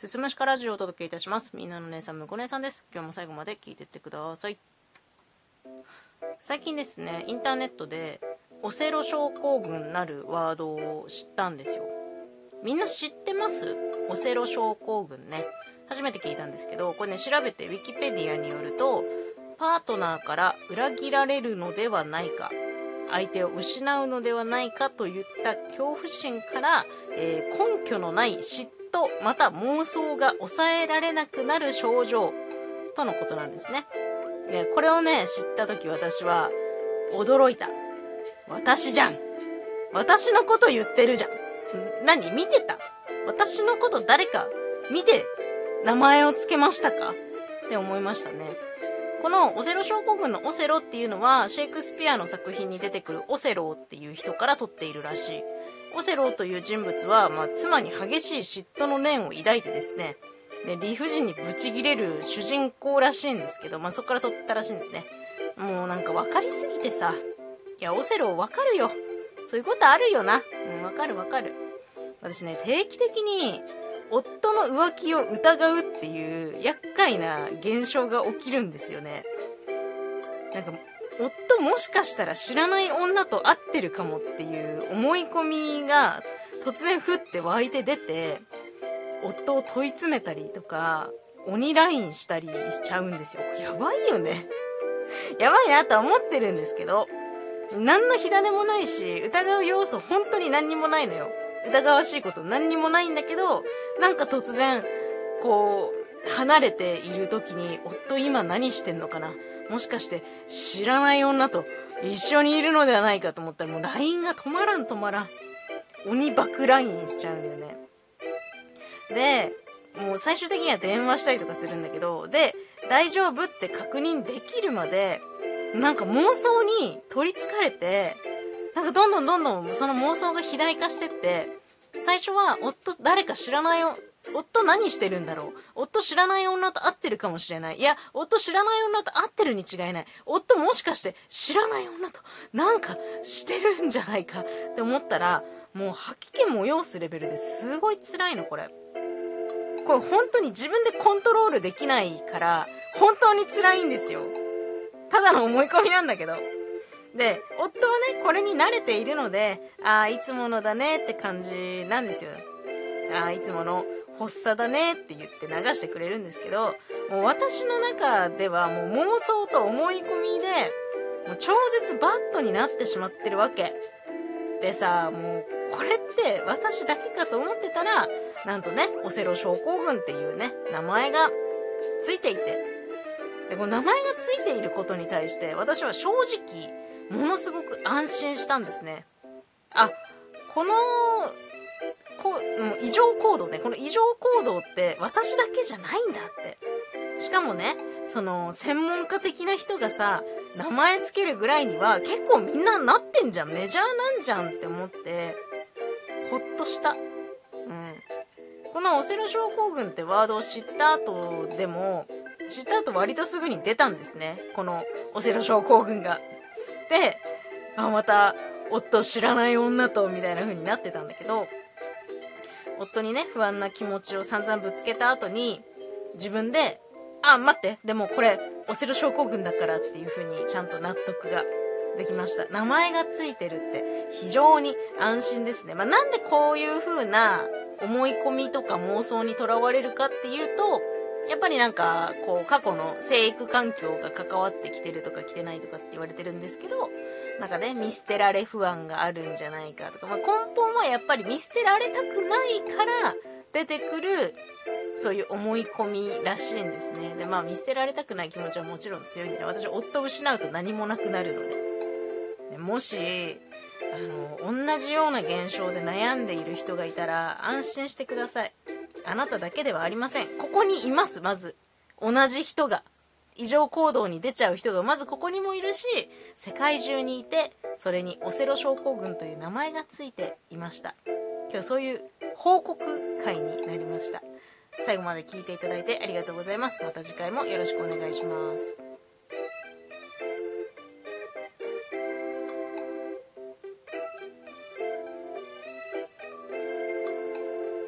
すすむしかラジオをお届けいたします。みんなの姉さんむこ姉さんです。今日も最後まで聞いてってください。最近ですねインターネットでオセロ症候群なるワードを知ったんですよ。みんな知ってます？オセロ症候群ね。初めて聞いたんですけどこれね調べてウィキペディアによるとパートナーから裏切られるのではないか相手を失うのではないかといった恐怖心から、えー、根拠のない嫉とまた妄想が抑えられなくなる症状とのことなんですね。でこれをね知った時私は驚いた。私じゃん。私のこと言ってるじゃん。何？見てた？私のこと誰か見て名前を付けましたか？って思いましたね。このオセロ症候群のオセロっていうのはシェイクスピアの作品に出てくるオセロっていう人から取っているらしい。オセロという人物は、まあ、妻に激しい嫉妬の念を抱いてですね、で理不尽にブチギレる主人公らしいんですけど、まあ、そこから取ったらしいんですね。もうなんか分かりすぎてさ、いや、オセロ分かるよ。そういうことあるよな。うん、分かる分かる。私ね、定期的に夫の浮気を疑うっていう厄介な現象が起きるんですよね。なんか、夫もしかしたら知らない女と会ってるかもっていう思い込みが突然ふって湧いて出て、夫を問い詰めたりとか、鬼ラインしたりしちゃうんですよ。やばいよね。やばいなとは思ってるんですけど、何の火種もないし、疑う要素本当に何にもないのよ。疑わしいこと何にもないんだけど、なんか突然、こう、離れている時に、夫今何してんのかな？もしかして知らない女と一緒にいるのではないかと思ったらもう LINE が止まらん止まらん。鬼爆 LINE しちゃうんだよね。で、もう最終的には電話したりとかするんだけど、で、大丈夫って確認できるまで、なんか妄想に取りつかれて、なんかどんどんどんどんその妄想が肥大化してって、最初は夫誰か知らないよ、夫何してるんだろう夫知らない女と会ってるかもしれない。いや、夫知らない女と会ってるに違いない。夫もしかして知らない女となんかしてるんじゃないかって思ったら、もう吐き気も要すレベルですごい辛いの、これ。これ本当に自分でコントロールできないから、本当に辛いんですよ。ただの思い込みなんだけど。で、夫はね、これに慣れているので、ああ、いつものだねって感じなんですよ。ああ、いつもの発作だねって言って流してくれるんですけど、もう私の中ではもう妄想と思い込みで、もう超絶バットになってしまってるわけ。でさ、もうこれって私だけかと思ってたら、なんとね、オセロ症候群っていうね、名前がついていて、で、この名前がついていることに対して私は正直、ものすごく安心したんですね。あ、この、こう、異常行動ね、この異常行動って私だけじゃないんだって。しかもね、その、専門家的な人がさ、名前つけるぐらいには結構みんななってんじゃん、メジャーなんじゃんって思って、ほっとした。うん。このオセロ症候群ってワードを知った後でも、知った後割とすぐに出たんですね。このオセロ症候群が。で、あ、また、夫知らない女と、みたいな風になってたんだけど、夫にね、不安な気持ちを散々ぶつけた後に、自分で、あ、待って、でもこれ、オセロ症候群だからっていう風にちゃんと納得ができました。名前がついてるって非常に安心ですね。まあ、なんでこういう風な思い込みとか妄想にとらわれるかっていうと、やっぱりなんか、こう、過去の生育環境が関わってきてるとか来てないとかって言われてるんですけど、なんかね、見捨てられ不安があるんじゃないかとか、まあ、根本はやっぱり見捨てられたくないから出てくる、そういう思い込みらしいんですね。で、まあ見捨てられたくない気持ちはもちろん強いんでね、私夫を失うと何もなくなるので。でもし、あの、同じような現象で悩んでいる人がいたら安心してください。あなただけではありません。ここにいます、まず。同じ人が。異常行動に出ちゃう人がまずここにもいるし、世界中にいて、それにオセロ症候群という名前がついていました。今日はそういう報告会になりました。最後まで聞いていただいてありがとうございます。また次回もよろしくお願いします。